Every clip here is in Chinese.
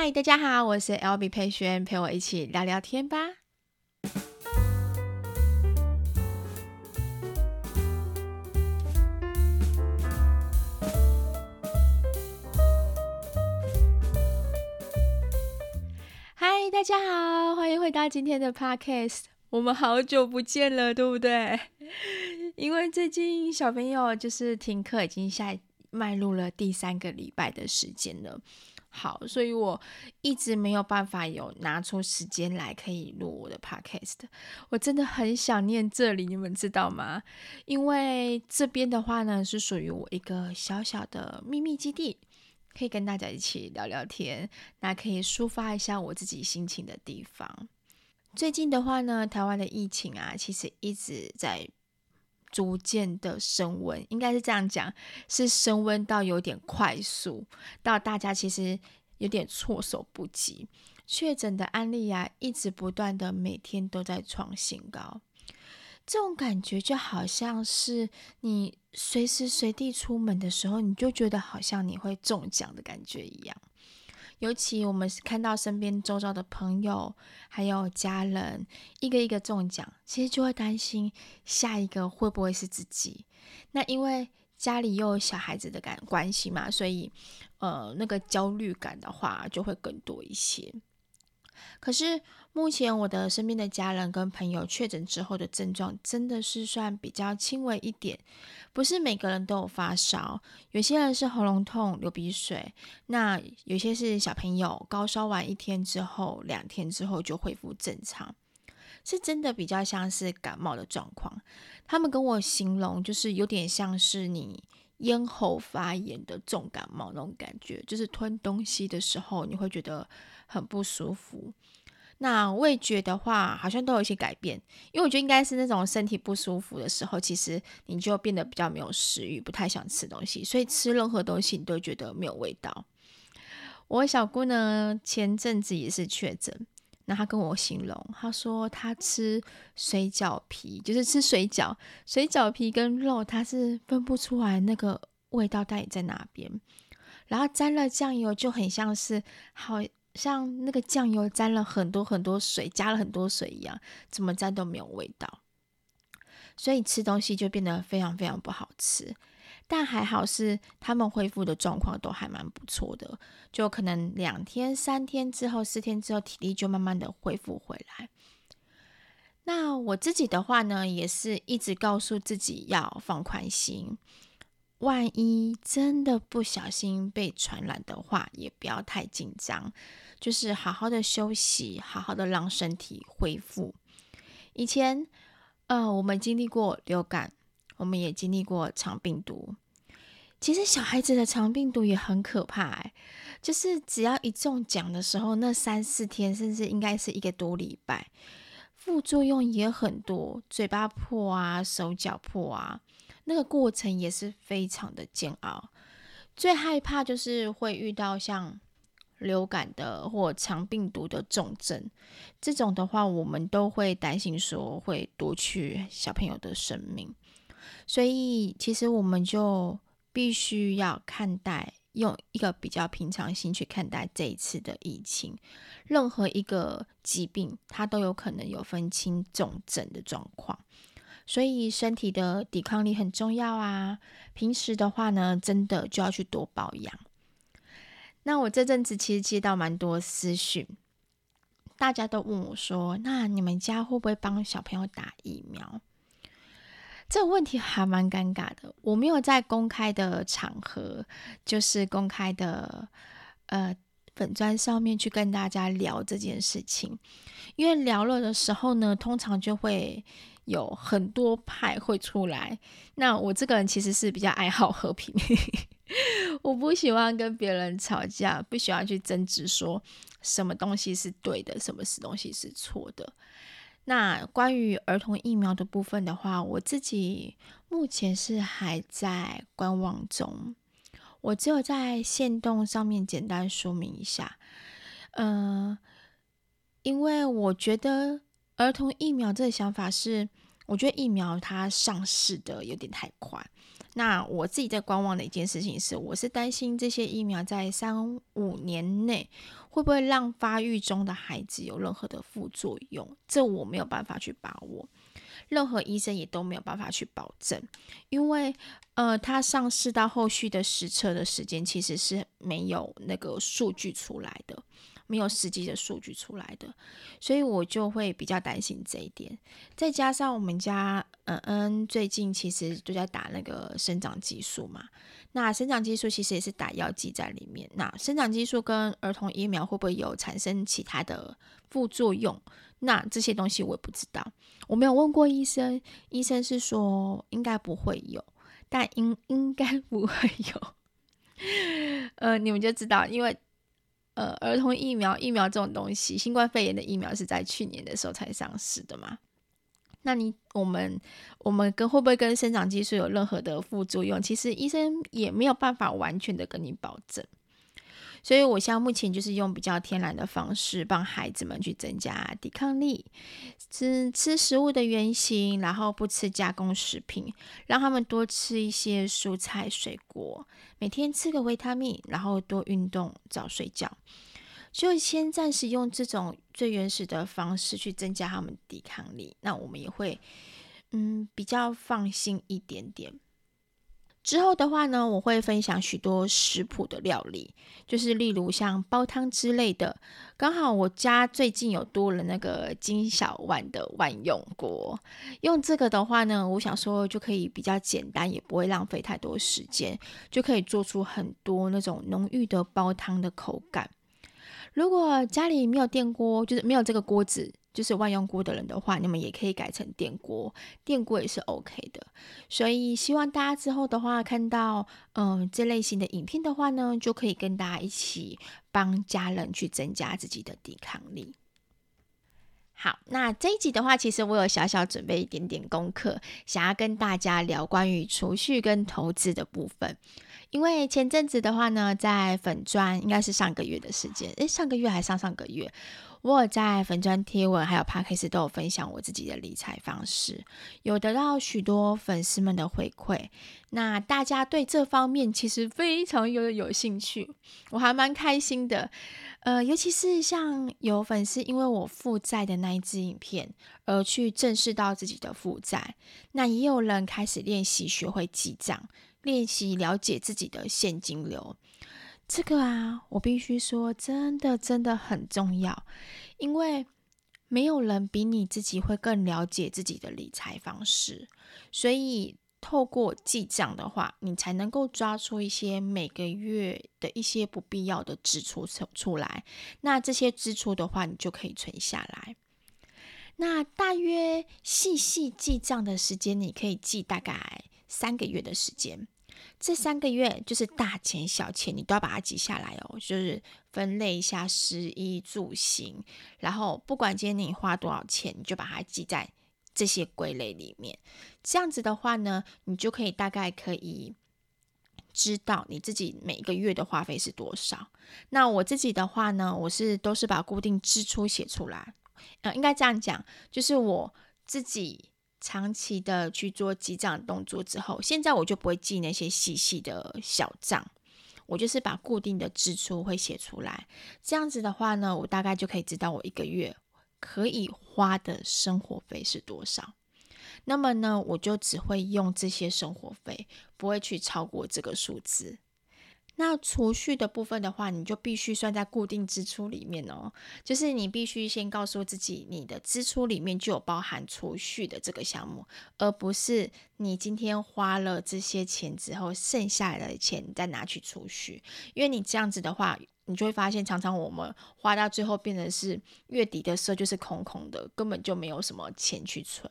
嗨，大家好，我是 LB 佩轩，陪我一起聊聊天吧。嗨，大家好，欢迎回到今天的 Podcast。我们好久不见了，对不对？因为最近小朋友就是停课，已经下迈入了第三个礼拜的时间了。好，所以我一直没有办法有拿出时间来可以录我的 podcast。我真的很想念这里，你们知道吗？因为这边的话呢，是属于我一个小小的秘密基地，可以跟大家一起聊聊天，那可以抒发一下我自己心情的地方。最近的话呢，台湾的疫情啊，其实一直在逐渐的升温，应该是这样讲，是升温到有点快速，到大家其实有点措手不及。确诊的案例啊，一直不断的每天都在创新高，这种感觉就好像是你随时随地出门的时候，你就觉得好像你会中奖的感觉一样。尤其我们看到身边周遭的朋友，还有家人，一个一个中奖，其实就会担心下一个会不会是自己。那因为家里又有小孩子的感关系嘛，所以呃，那个焦虑感的话就会更多一些。可是目前我的身边的家人跟朋友确诊之后的症状真的是算比较轻微一点，不是每个人都有发烧，有些人是喉咙痛、流鼻水，那有些是小朋友高烧完一天之后、两天之后就恢复正常，是真的比较像是感冒的状况。他们跟我形容就是有点像是你咽喉发炎的重感冒那种感觉，就是吞东西的时候你会觉得很不舒服。那味觉的话，好像都有一些改变，因为我觉得应该是那种身体不舒服的时候，其实你就变得比较没有食欲，不太想吃东西，所以吃任何东西你都觉得没有味道。我小姑呢，前阵子也是确诊，那她跟我形容，她说她吃水饺皮，就是吃水饺，水饺皮跟肉，她是分不出来那个味道到底在哪边，然后沾了酱油就很像是好。像那个酱油沾了很多很多水，加了很多水一样，怎么沾都没有味道，所以吃东西就变得非常非常不好吃。但还好是他们恢复的状况都还蛮不错的，就可能两天、三天之后、四天之后，体力就慢慢的恢复回来。那我自己的话呢，也是一直告诉自己要放宽心。万一真的不小心被传染的话，也不要太紧张，就是好好的休息，好好的让身体恢复。以前，呃，我们经历过流感，我们也经历过肠病毒。其实小孩子的肠病毒也很可怕，哎，就是只要一中奖的时候，那三四天，甚至应该是一个多礼拜，副作用也很多，嘴巴破啊，手脚破啊。那个过程也是非常的煎熬，最害怕就是会遇到像流感的或肠病毒的重症，这种的话我们都会担心说会夺去小朋友的生命，所以其实我们就必须要看待，用一个比较平常心去看待这一次的疫情，任何一个疾病它都有可能有分轻重症的状况。所以身体的抵抗力很重要啊！平时的话呢，真的就要去多保养。那我这阵子其实接到蛮多私讯，大家都问我说：“那你们家会不会帮小朋友打疫苗？”这个问题还蛮尴尬的。我没有在公开的场合，就是公开的呃粉砖上面去跟大家聊这件事情，因为聊了的时候呢，通常就会。有很多派会出来，那我这个人其实是比较爱好和平，我不喜欢跟别人吵架，不喜欢去争执，说什么东西是对的，什么是东西是错的。那关于儿童疫苗的部分的话，我自己目前是还在观望中，我只有在限动上面简单说明一下，嗯、因为我觉得。儿童疫苗这个想法是，我觉得疫苗它上市的有点太快，那我自己在观望的一件事情是，我是担心这些疫苗在三五年内会不会让发育中的孩子有任何的副作用，这我没有办法去把握。任何医生也都没有办法去保证，因为呃，它上市到后续的实测的时间其实是没有那个数据出来的，没有实际的数据出来的，所以我就会比较担心这一点。再加上我们家嗯嗯最近其实就在打那个生长激素嘛，那生长激素其实也是打药剂在里面。那生长激素跟儿童疫苗会不会有产生其他的副作用？那这些东西我也不知道，我没有问过医生，医生是说应该不会有，但应应该不会有。呃，你们就知道，因为呃，儿童疫苗疫苗这种东西，新冠肺炎的疫苗是在去年的时候才上市的嘛。那你我们我们跟会不会跟生长激素有任何的副作用？其实医生也没有办法完全的跟你保证。所以，我现在目前就是用比较天然的方式帮孩子们去增加抵抗力，吃吃食物的原型，然后不吃加工食品，让他们多吃一些蔬菜水果，每天吃个维他命，然后多运动，早睡觉。就先暂时用这种最原始的方式去增加他们抵抗力，那我们也会嗯比较放心一点点。之后的话呢，我会分享许多食谱的料理，就是例如像煲汤之类的。刚好我家最近有多了那个金小万的万用锅，用这个的话呢，我想说就可以比较简单，也不会浪费太多时间，就可以做出很多那种浓郁的煲汤的口感。如果家里没有电锅，就是没有这个锅子。就是万用锅的人的话，你们也可以改成电锅，电锅也是 OK 的。所以希望大家之后的话，看到嗯、这类型的影片的话呢，就可以跟大家一起帮家人去增加自己的抵抗力。好，那这一集的话，其实我有小小准备一点点功课，想要跟大家聊关于储蓄跟投资的部分。因为前阵子的话呢，在粉专应该是上个月的时间，诶，上个月还上上个月。我有在粉专贴文还有 Podcast 都有分享我自己的理财方式，有得到许多粉丝们的回馈。那大家对这方面其实非常有有兴趣，我还蛮开心的。呃，尤其是像有粉丝因为我负债的那一支影片而去正视到自己的负债，那也有人开始练习学会记账，练习了解自己的现金流。这个啊，我必须说，真的真的很重要，因为没有人比你自己会更了解自己的理财方式，所以透过记账的话，你才能够抓出一些每个月的一些不必要的支出出出来。那这些支出的话，你就可以存下来。那大约细细记账的时间，你可以记大概三个月的时间。这三个月就是大钱小钱，你都要把它记下来哦。就是分类一下食衣住行，然后不管今天你花多少钱，你就把它记在这些归类里面。这样子的话呢，你就可以大概可以知道你自己每个月的花费是多少。那我自己的话呢，我是都是把固定支出写出来。呃，应该这样讲，就是我自己。长期的去做记账动作之后，现在我就不会记那些细细的小账，我就是把固定的支出会写出来。这样子的话呢，我大概就可以知道我一个月可以花的生活费是多少。那么呢，我就只会用这些生活费，不会去超过这个数字。那储蓄的部分的话，你就必须算在固定支出里面哦。就是你必须先告诉自己，你的支出里面就有包含储蓄的这个项目，而不是你今天花了这些钱之后，剩下来的钱再拿去储蓄。因为你这样子的话，你就会发现，常常我们花到最后变成是月底的时候就是空空的，根本就没有什么钱去存。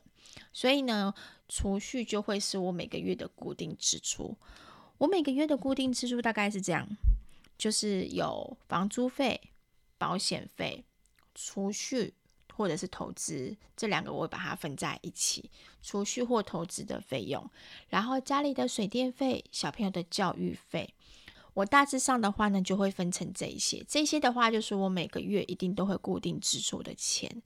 所以呢，储蓄就会是我每个月的固定支出。我每个月的固定支出大概是这样，就是有房租费、保险费、储蓄或者是投资这两个，我会把它分在一起，储蓄或投资的费用，然后家里的水电费、小朋友的教育费，我大致上的话呢，就会分成这一些，这些的话就是我每个月一定都会固定支出的钱，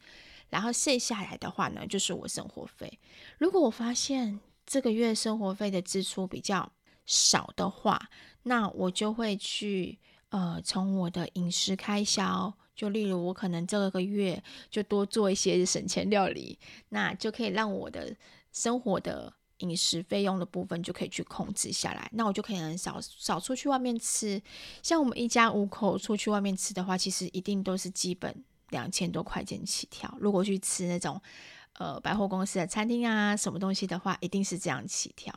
然后剩下来的话呢，就是我生活费。如果我发现，这个月生活费的支出比较少的话，那我就会去呃，从我的饮食开销，就例如我可能这个月就多做一些省钱料理，那就可以让我的生活的饮食费用的部分就可以去控制下来。那我就可以少少出去外面吃，像我们一家五口出去外面吃的话，其实一定都是基本两千多块钱起跳。如果去吃那种呃百货公司的餐厅啊，什么东西的话，一定是这样起跳。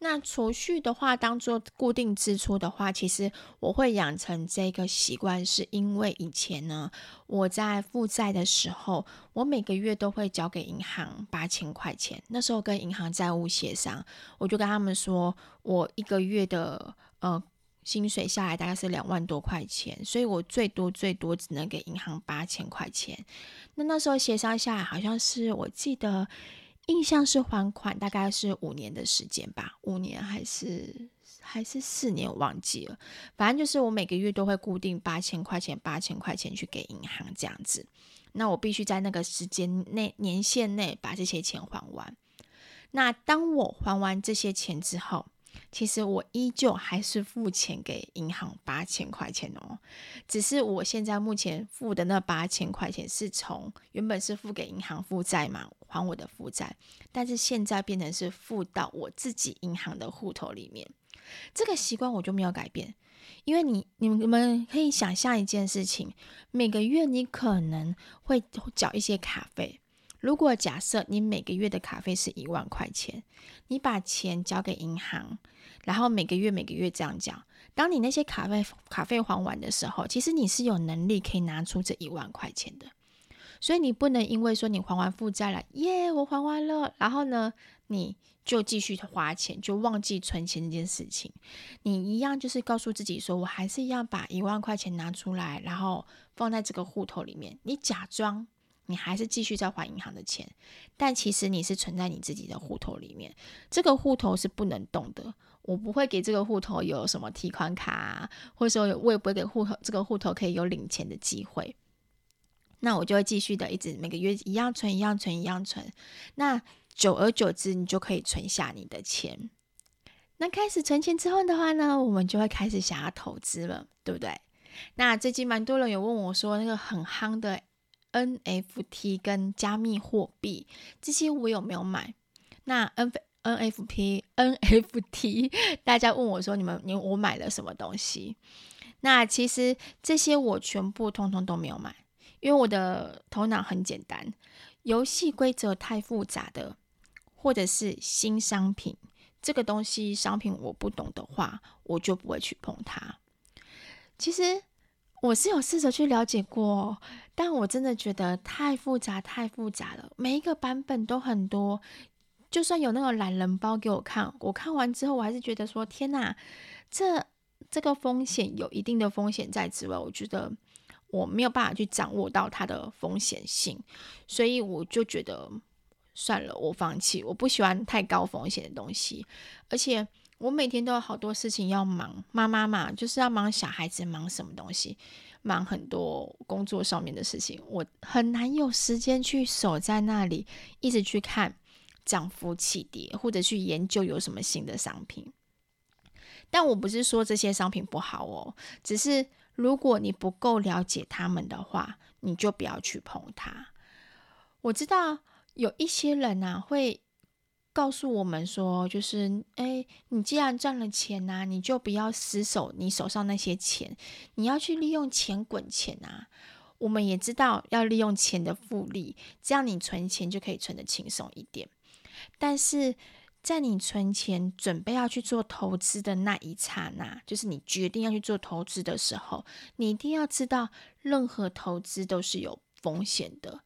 那储蓄的话，当做固定支出的话，其实我会养成这个习惯，是因为以前呢，我在负债的时候，我每个月都会交给银行八千块钱。那时候跟银行债务协商，我就跟他们说，我一个月的呃薪水下来大概是两万多块钱，所以我最多最多只能给银行八千块钱。那那时候协商下来，好像是我记得。印象是还款大概是五年的时间吧，五年还是还是四年，我忘记了。反正就是我每个月都会固定八千块钱，八千块钱去给银行这样子。那我必须在那个时间内年限内把这些钱还完。那当我还完这些钱之后，其实我依旧还是付钱给银行八千块钱哦，只是我现在目前付的那八千块钱是从原本是付给银行负债嘛，还我的负债，但是现在变成是付到我自己银行的户头里面。这个习惯我就没有改变，因为你你们可以想象一件事情，每个月你可能会缴一些卡费。如果假设你每个月的卡费是一万块钱，你把钱交给银行，然后每个月每个月这样缴，当你那些卡费卡费还完的时候，其实你是有能力可以拿出这一万块钱的。所以你不能因为说你还完负债了，耶，我还完了，然后呢，你就继续花钱，就忘记存钱这件事情。你一样就是告诉自己说，我还是一样把一万块钱拿出来，然后放在这个户头里面，你假装。你还是继续在还银行的钱，但其实你是存在你自己的户头里面，这个户头是不能动的。我不会给这个户头有什么提款卡啊，或者说我也不会给户头这个户头可以有领钱的机会。那我就会继续的一直每个月一样存，一样存，一样存。那久而久之，你就可以存下你的钱。那开始存钱之后的话呢，我们就会开始想要投资了，对不对？那最近蛮多人有问我说，那个很夯的。NFT 跟加密货币这些我有没有买？那 N NFT NFT 大家问我说，你们你我买了什么东西？那其实这些我全部通通都没有买，因为我的头脑很简单，游戏规则太复杂的，或者是新商品这个东西商品我不懂的话，我就不会去碰它。其实。我是有试着去了解过，但我真的觉得太复杂，太复杂了。每一个版本都很多，就算有那个懒人包给我看，我看完之后，我还是觉得说：天哪，这这个风险有一定的风险在之外，我觉得我没有办法去掌握到它的风险性，所以我就觉得算了，我放弃。我不喜欢太高风险的东西，而且。我每天都有好多事情要忙，妈妈嘛，就是要忙小孩子，忙什么东西，忙很多工作上面的事情，我很难有时间去守在那里，一直去看涨幅起跌，或者去研究有什么新的商品。但我不是说这些商品不好哦，只是如果你不够了解他们的话，你就不要去碰它。我知道有一些人啊会。告诉我们说，就是，哎，你既然赚了钱呐、啊，你就不要死守你手上那些钱，你要去利用钱滚钱啊。我们也知道要利用钱的复利，这样你存钱就可以存得轻松一点。但是在你存钱准备要去做投资的那一刹那，就是你决定要去做投资的时候，你一定要知道，任何投资都是有风险的。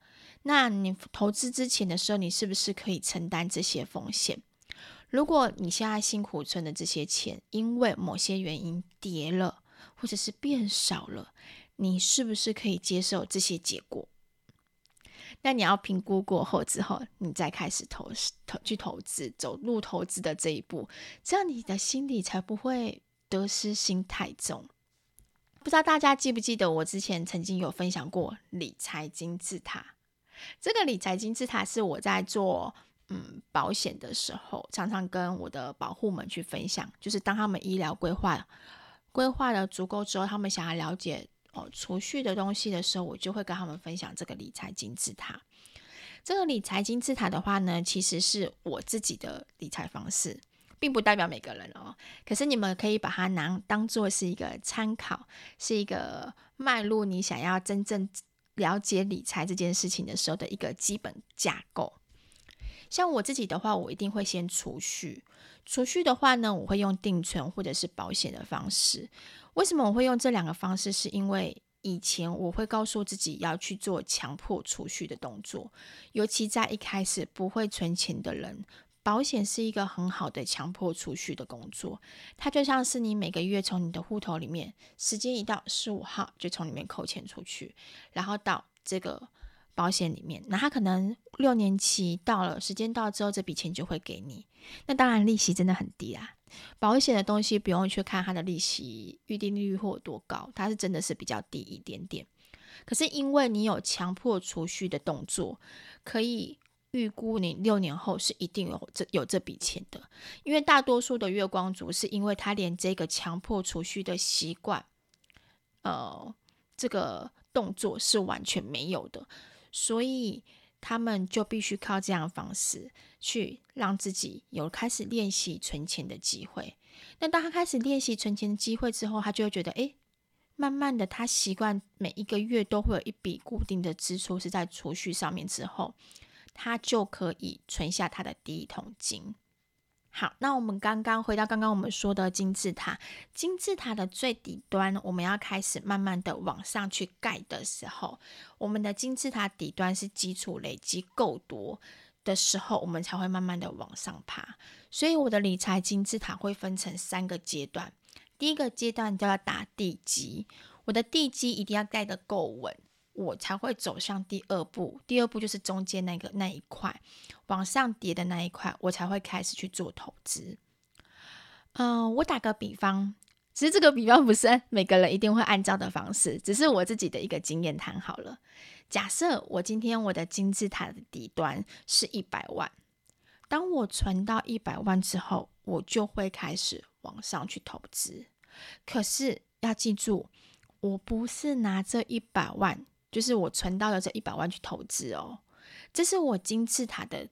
那你投资之前的时候，你是不是可以承担这些风险？如果你现在辛苦存的这些钱，因为某些原因跌了，或者是变少了，你是不是可以接受这些结果？那你要评估过后之后，你再开始投投去投资，走入投资的这一步，这样你的心里才不会得失心太重。不知道大家记不记得，我之前曾经有分享过理财金字塔。这个理财金字塔是我在做嗯保险的时候，常常跟我的保护们去分享，就是当他们医疗规划规划的足够之后，他们想要了解哦储蓄的东西的时候，我就会跟他们分享这个理财金字塔。这个理财金字塔的话呢，其实是我自己的理财方式，并不代表每个人哦。可是你们可以把它拿当做是一个参考，是一个迈入你想要真正了解理财这件事情的时候的一个基本架构。像我自己的话，我一定会先储蓄。储蓄的话呢，我会用定存或者是保险的方式。为什么我会用这两个方式？是因为以前我会告诉自己要去做强迫储蓄的动作，尤其在一开始不会存钱的人，保险是一个很好的强迫储蓄的工作。它就像是你每个月从你的户头里面，时间一到十五号就从里面扣钱出去，然后到这个保险里面，那它可能六年期到了，时间到之后，这笔钱就会给你。那当然利息真的很低啊。保险的东西不用去看它的利息预定利率或多高，它是真的是比较低一点点。可是因为你有强迫储蓄的动作，可以预估你六年后是一定有这有这笔钱的。因为大多数的月光族是因为他连这个强迫储蓄的习惯，呃，这个动作是完全没有的，所以。他们就必须靠这样的方式去让自己有开始练习存钱的机会。那当他开始练习存钱的机会之后，他就会觉得，哎，慢慢的，他习惯每一个月都会有一笔固定的支出是在储蓄上面之后，他就可以存下他的第一桶金。好，那我们刚刚回到刚刚我们说的金字塔，金字塔的最底端，我们要开始慢慢的往上去盖的时候，我们的金字塔底端是基础累积够多的时候，我们才会慢慢的往上爬。所以我的理财金字塔会分成三个阶段，第一个阶段叫做打地基，我的地基一定要盖得够稳。我才会走向第二步，第二步就是中间那个那一块往上叠的那一块，我才会开始去做投资。嗯、我打个比方，其实这个比方不是每个人一定会按照的方式，只是我自己的一个经验谈好了。假设我今天我的金字塔的底端是一百万，当我存到一百万之后，我就会开始往上去投资。可是要记住，我不是拿这一百万。就是我存到了这一百万去投资哦，这是我金字塔的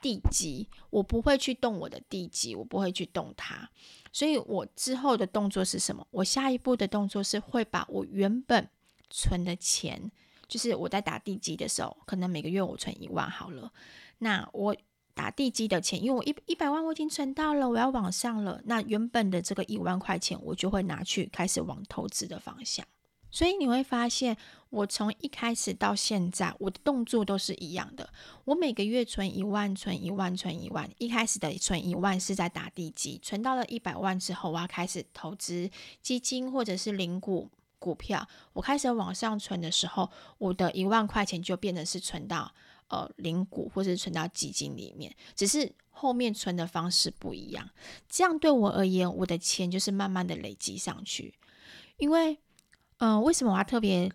地基，我不会去动我的地基，我不会去动它，所以我之后的动作是什么？我下一步的动作是会把我原本存的钱，就是我在打地基的时候，可能每个月我存一万好了，那我打地基的钱，因为我一一百万我已经存到了，我要往上了，那原本的这个一万块钱，我就会拿去开始往投资的方向。所以你会发现，我从一开始到现在，我的动作都是一样的。我每个月存一万，存一万，存一万。一开始的存一万是在打地基，存到了一百万之后，我要开始投资基金或者是零股股票。我开始往上存的时候，我的一万块钱就变成是存到呃零股或者是存到基金里面，只是后面存的方式不一样。这样对我而言，我的钱就是慢慢的累积上去，因为。嗯、为什么我要特别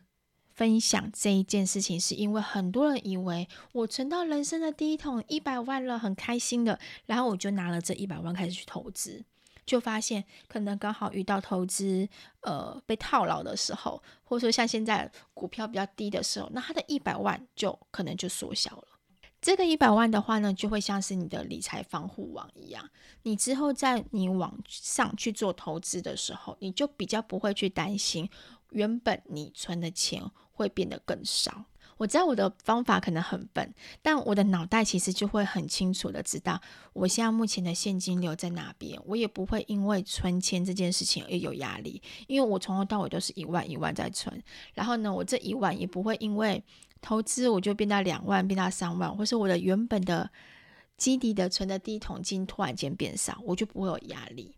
分享这一件事情？是因为很多人以为我存到人生的第一桶一百万了，很开心的，然后我就拿了这一百万开始去投资，就发现可能刚好遇到投资呃被套牢的时候，或者说像现在股票比较低的时候，那他的一百万就可能就缩小了。这个一百万的话呢，就会像是你的理财防护网一样，你之后在你往上去做投资的时候，你就比较不会去担心。原本你存的钱会变得更少。我知道我的方法可能很笨，但我的脑袋其实就会很清楚的知道我现在目前的现金流在哪边。我也不会因为存钱这件事情而有压力，因为我从头到尾都是一万一万在存。然后呢，我这一万也不会因为投资我就变到两万，变到三万，或是我的原本的基底的存的第一桶金突然间变少，我就不会有压力。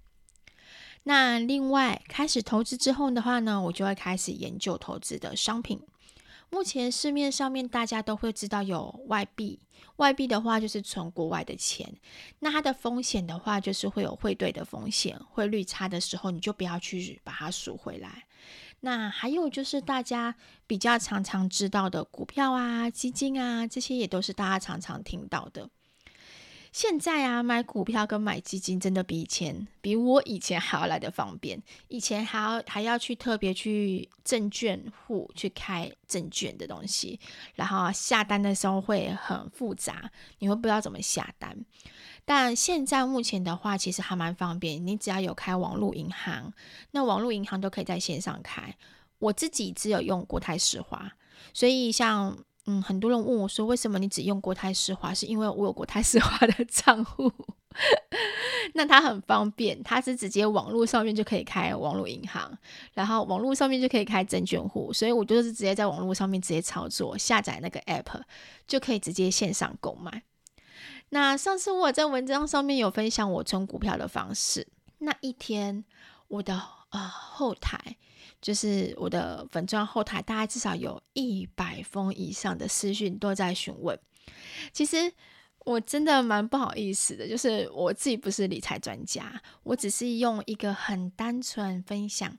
那另外开始投资之后的话呢，我就会开始研究投资的商品。目前市面上面大家都会知道有外币，外币的话就是存国外的钱。那它的风险的话，就是会有汇兑的风险，汇率差的时候你就不要去把它赎回来。那还有就是大家比较常常知道的股票啊、基金啊，这些也都是大家常常听到的。现在啊，买股票跟买基金真的比以前，比我以前还要来得方便。以前还要还要去特别去证券户去开证券的东西，然后下单的时候会很复杂，你会不知道怎么下单。但现在目前的话，其实还蛮方便，你只要有开网络银行，那网络银行都可以在线上开。我自己只有用国泰世华，所以像。嗯，很多人问我说，为什么你只用国泰世华？是因为我有国泰世华的账户，那它很方便，它是直接网络上面就可以开网络银行，然后网络上面就可以开证券户，所以我就是直接在网络上面直接操作，下载那个 app 就可以直接线上购买。那上次我在文章上面有分享我存股票的方式，那一天我的啊、呃、后台。就是我的粉钻后台，大概至少有一百封以上的私讯都在询问。其实我真的蛮不好意思的，就是我自己不是理财专家，我只是用一个很单纯分享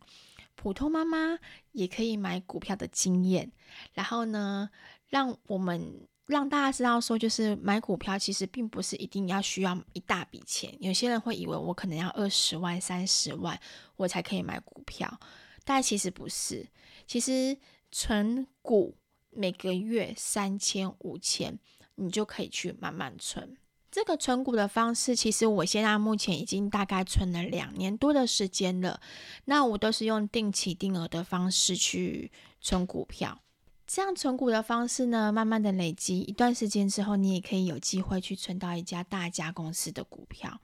普通妈妈也可以买股票的经验，然后呢，让我们让大家知道说，就是买股票其实并不是一定要需要一大笔钱。有些人会以为我可能要二十万、三十万我才可以买股票。但其实不是，其实存股每个月三千五千，你就可以去慢慢存。这个存股的方式，其实我现在目前已经大概存了两年多的时间了。那我都是用定期定额的方式去存股票。这样存股的方式呢，慢慢的累积一段时间之后，你也可以有机会去存到一家大家公司的股票。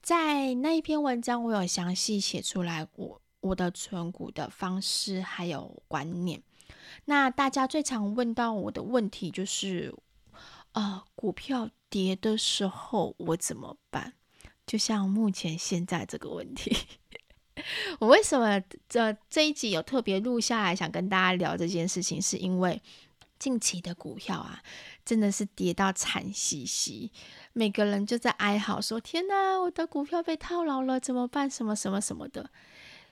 在那一篇文章，我有详细写出来我。我的存股的方式还有观念，那大家最常问到我的问题就是，呃，股票跌的时候我怎么办？就像目前现在这个问题，我为什么这这一集有特别录下来想跟大家聊这件事情，是因为近期的股票啊，真的是跌到惨兮兮，每个人就在哀嚎说：“天哪，我的股票被套牢了，怎么办？什么什么什么的。”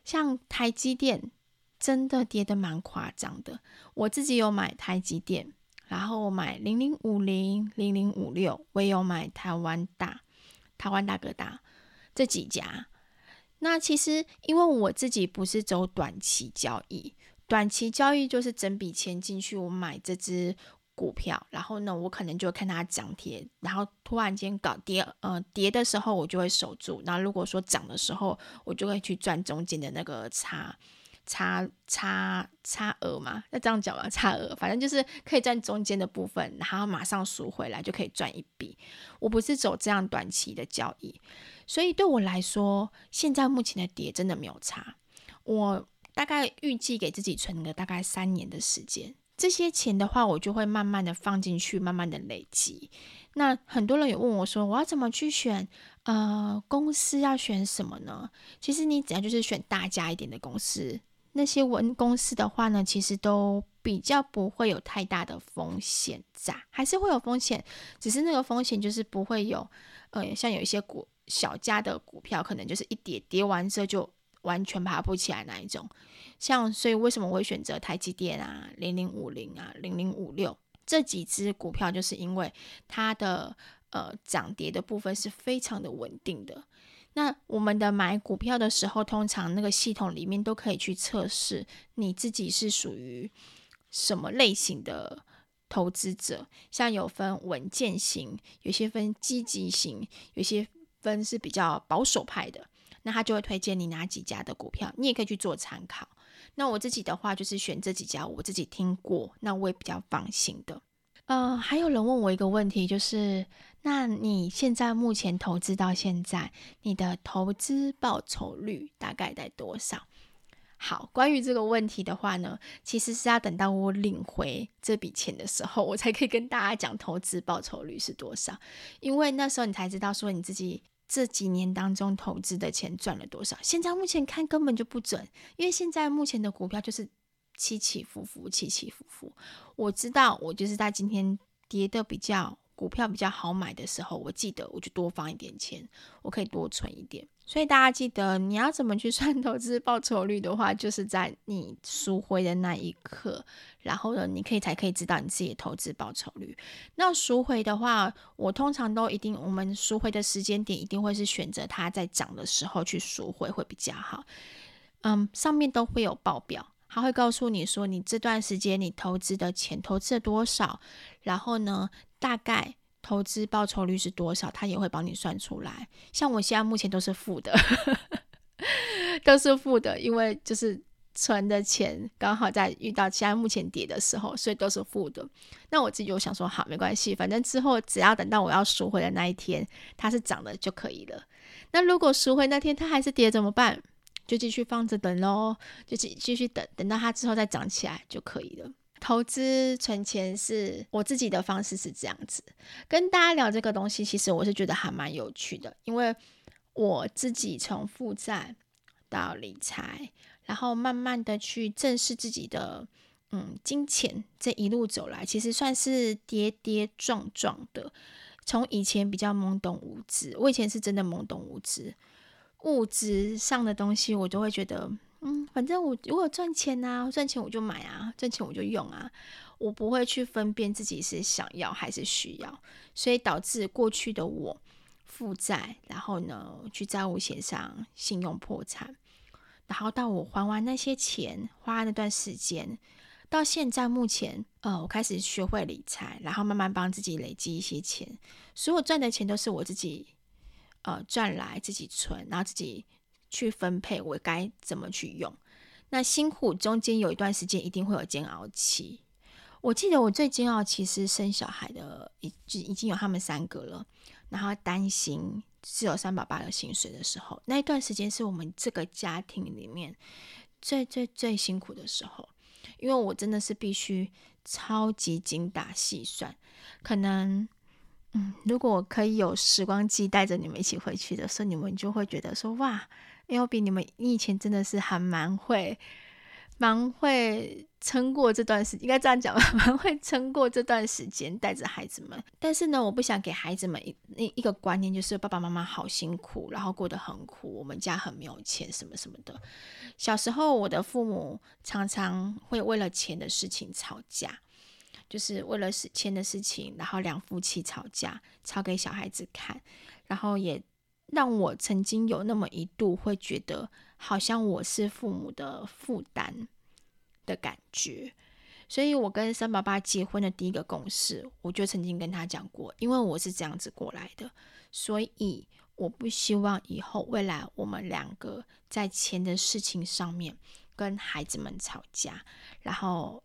像台积电真的跌得蛮夸张的，我自己有买台积电，然后我买零零五零、零零五六，我也有买台湾大、台湾大哥大这几家。那其实因为我自己不是走短期交易，短期交易就是整笔钱进去，我买这只股票，然后呢，我可能就看它涨跌，然后突然间搞跌，呃，跌的时候我就会守住，然后如果说涨的时候，我就会去赚中间的那个差。差差差额嘛，那这样讲吧，差额，反正就是可以赚中间的部分，然后马上赎回来就可以赚一笔。我不是走这样短期的交易，所以对我来说，现在目前的跌真的没有差。我大概预计给自己存了大概三年的时间。这些钱的话，我就会慢慢的放进去，慢慢的累积。那很多人也问我说，我要怎么去选？呃，公司要选什么呢？其实你只要就是选大家一点的公司，那些文公司的话呢，其实都比较不会有太大的风险在，还是会有风险，只是那个风险就是不会有，呃，像有一些股小家的股票，可能就是一跌跌完之后就完全爬不起来那一种。像，所以为什么我会选择台积电啊、零零五零啊、零零五六这几只股票，就是因为它的呃涨跌的部分是非常的稳定的。那我们的买股票的时候，通常那个系统里面都可以去测试你自己是属于什么类型的投资者，像有分稳健型，有些分积极型，有些分是比较保守派的，那他就会推荐你哪几家的股票，你也可以去做参考。那我自己的话就是选这几家，我自己听过，那我也比较放心的。呃，还有人问我一个问题，就是那你现在目前投资到现在，你的投资报酬率大概在多少？好，关于这个问题的话呢，其实是要等到我领回这笔钱的时候，我才可以跟大家讲投资报酬率是多少，因为那时候你才知道说你自己。这几年当中投资的钱赚了多少？现在目前看根本就不准，因为现在目前的股票就是起起伏伏，起起伏伏。我知道，我就是在今天跌得比较股票比较好买的时候，我记得我就多放一点钱，我可以多存一点。所以大家记得，你要怎么去 算投资报酬率的话，就是在你赎回的那一刻，然后呢，你可以才可以知道你自己的投资报酬率。那赎回的话，我通常都一定，我们赎回的时间点一定会是选择它在涨的时候去赎回会比较好。嗯，上面都会有报表，他会告诉你说你这段时间你投资的钱投资了多少，然后呢，大概。投资报酬率是多少？他也会帮你算出来。像我现在目前都是负的，都是负的，因为就是存的钱刚好在遇到现在目前跌的时候，所以都是负的。那我自己就想说，好，没关系，反正之后只要等到我要赎回的那一天，它是涨的就可以了。那如果赎回那天它还是跌怎么办？就继续放着等喽，就继继续等，等到它之后再涨起来就可以了。投资存钱是我自己的方式是这样子，跟大家聊这个东西，其实我是觉得还蛮有趣的，因为我自己从负债到理财，然后慢慢的去正视自己的嗯金钱，这一路走来，其实算是跌跌撞撞的。从以前比较懵懂无知，我以前是真的懵懂无知，物质上的东西我都会觉得。嗯，反正我如果赚钱啊，赚钱我就买啊，赚钱我就用啊，我不会去分辨自己是想要还是需要，所以导致过去的我负债，然后呢去债务险上信用破产，然后到我还完那些钱，花那段时间，到现在目前，呃，我开始学会理财，然后慢慢帮自己累积一些钱，所有赚的钱都是我自己呃赚来，自己存，然后自己。去分配我该怎么去用，那辛苦中间有一段时间一定会有煎熬期。我记得我最煎熬其实生小孩的，已经已经有他们三个了，然后担心只有三宝爸的薪水的时候，那一段时间是我们这个家庭里面最最最辛苦的时候，因为我真的是必须超级精打细算，可能。嗯，如果可以有时光机带着你们一起回去的时候，你们就会觉得说哇，Albee 你们你以前真的是还蛮会，蛮会撑过这段时，应该这样讲吧，蛮会撑过这段时间带着孩子们。但是呢，我不想给孩子们一一个观念，就是爸爸妈妈好辛苦，然后过得很苦，我们家很没有钱什么什么的。小时候，我的父母常常会为了钱的事情吵架。就是为了钱的事情，然后两夫妻吵架，吵给小孩子看，然后也让我曾经有那么一度会觉得，好像我是父母的负担的感觉。所以我跟三宝爸结婚的第一个共识，我就曾经跟他讲过，因为我是这样子过来的，所以我不希望以后未来我们两个在钱的事情上面跟孩子们吵架，然后。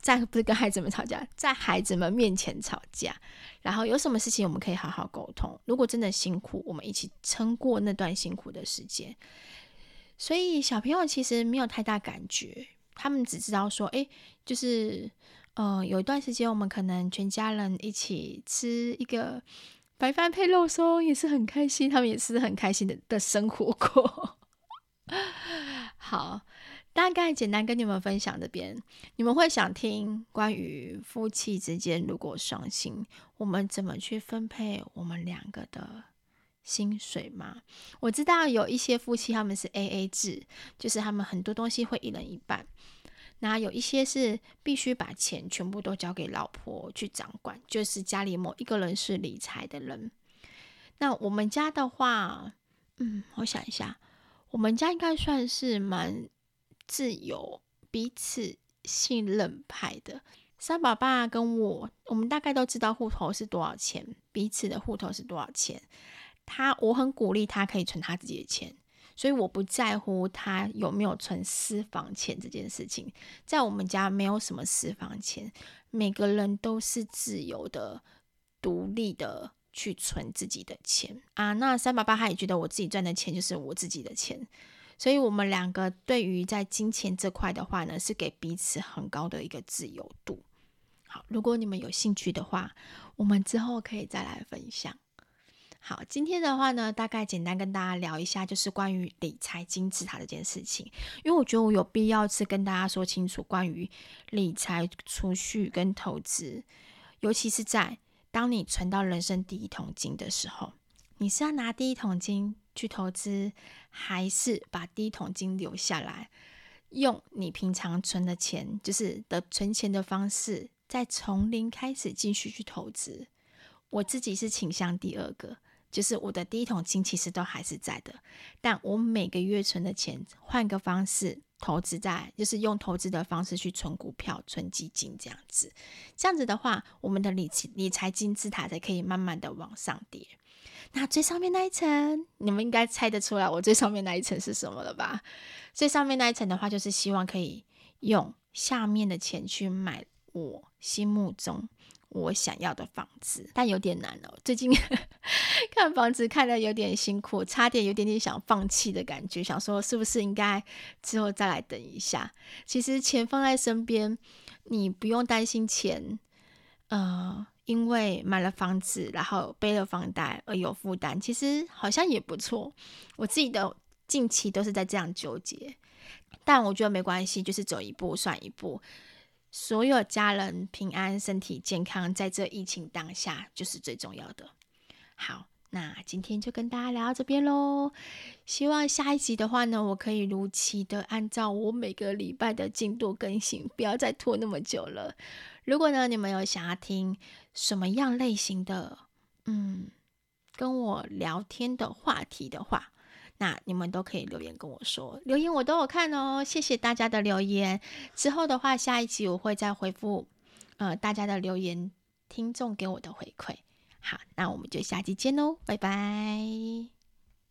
在不是跟孩子们吵架，在孩子们面前吵架，然后有什么事情我们可以好好沟通。如果真的辛苦，我们一起撑过那段辛苦的时间。所以小朋友其实没有太大感觉，他们只知道说，哎，就是呃，有一段时间我们可能全家人一起吃一个白饭配肉松，也是很开心，他们也是很开心的的生活过。好。大概简单跟你们分享这边，你们会想听关于夫妻之间如果双薪，我们怎么去分配我们两个的薪水吗？我知道有一些夫妻他们是 AA 制，就是他们很多东西会一人一半。那有一些是必须把钱全部都交给老婆去掌管，就是家里某一个人是理财的人。那我们家的话，嗯，我想一下，我们家应该算是蛮。自由、彼此信任派的三宝爸跟我，我们大概都知道户头是多少钱，彼此的户头是多少钱。他，我很鼓励他可以存他自己的钱，所以我不在乎他有没有存私房钱这件事情。在我们家没有什么私房钱，每个人都是自由的、独立的去存自己的钱啊。那三宝爸他也觉得我自己赚的钱就是我自己的钱。所以，我们两个对于在金钱这块的话呢，是给彼此很高的一个自由度。好，如果你们有兴趣的话，我们之后可以再来分享。好，今天的话呢，大概简单跟大家聊一下，就是关于理财金字塔这件事情。因为我觉得我有必要是跟大家说清楚关于理财、储蓄跟投资，尤其是在当你存到人生第一桶金的时候，你是要拿第一桶金去投资，还是把第一桶金留下来，用你平常存的钱，就是的存钱的方式，再从零开始继续去投资？我自己是倾向第二个，就是我的第一桶金其实都还是在的，但我每个月存的钱，换个方式投资在，就是用投资的方式去存股票、存基金这样子。这样子的话，我们的理财理财金字塔才可以慢慢的往上叠。那最上面那一层，你们应该猜得出来，我最上面那一层是什么了吧？最上面那一层的话，就是希望可以用下面的钱去买我心目中我想要的房子，但有点难哦。最近 看房子看得有点辛苦，差点有点点想放弃的感觉，想说是不是应该之后再来等一下？其实钱放在身边，你不用担心钱，呃。因为买了房子，然后背了房贷而有负担，其实好像也不错。我自己的近期都是在这样纠结，但我觉得没关系，就是走一步算一步。所有家人平安、身体健康，在这疫情当下就是最重要的。好，那今天就跟大家聊到这边喽。希望下一集的话呢，我可以如期的按照我每个礼拜的进度更新，不要再拖那么久了。如果呢，你们有想要听什么样类型的，嗯，跟我聊天的话题的话，那你们都可以留言跟我说，留言我都有看哦。谢谢大家的留言。之后的话，下一集我会再回复，呃，大家的留言，听众给我的回馈。好，那我们就下期见喽，拜拜。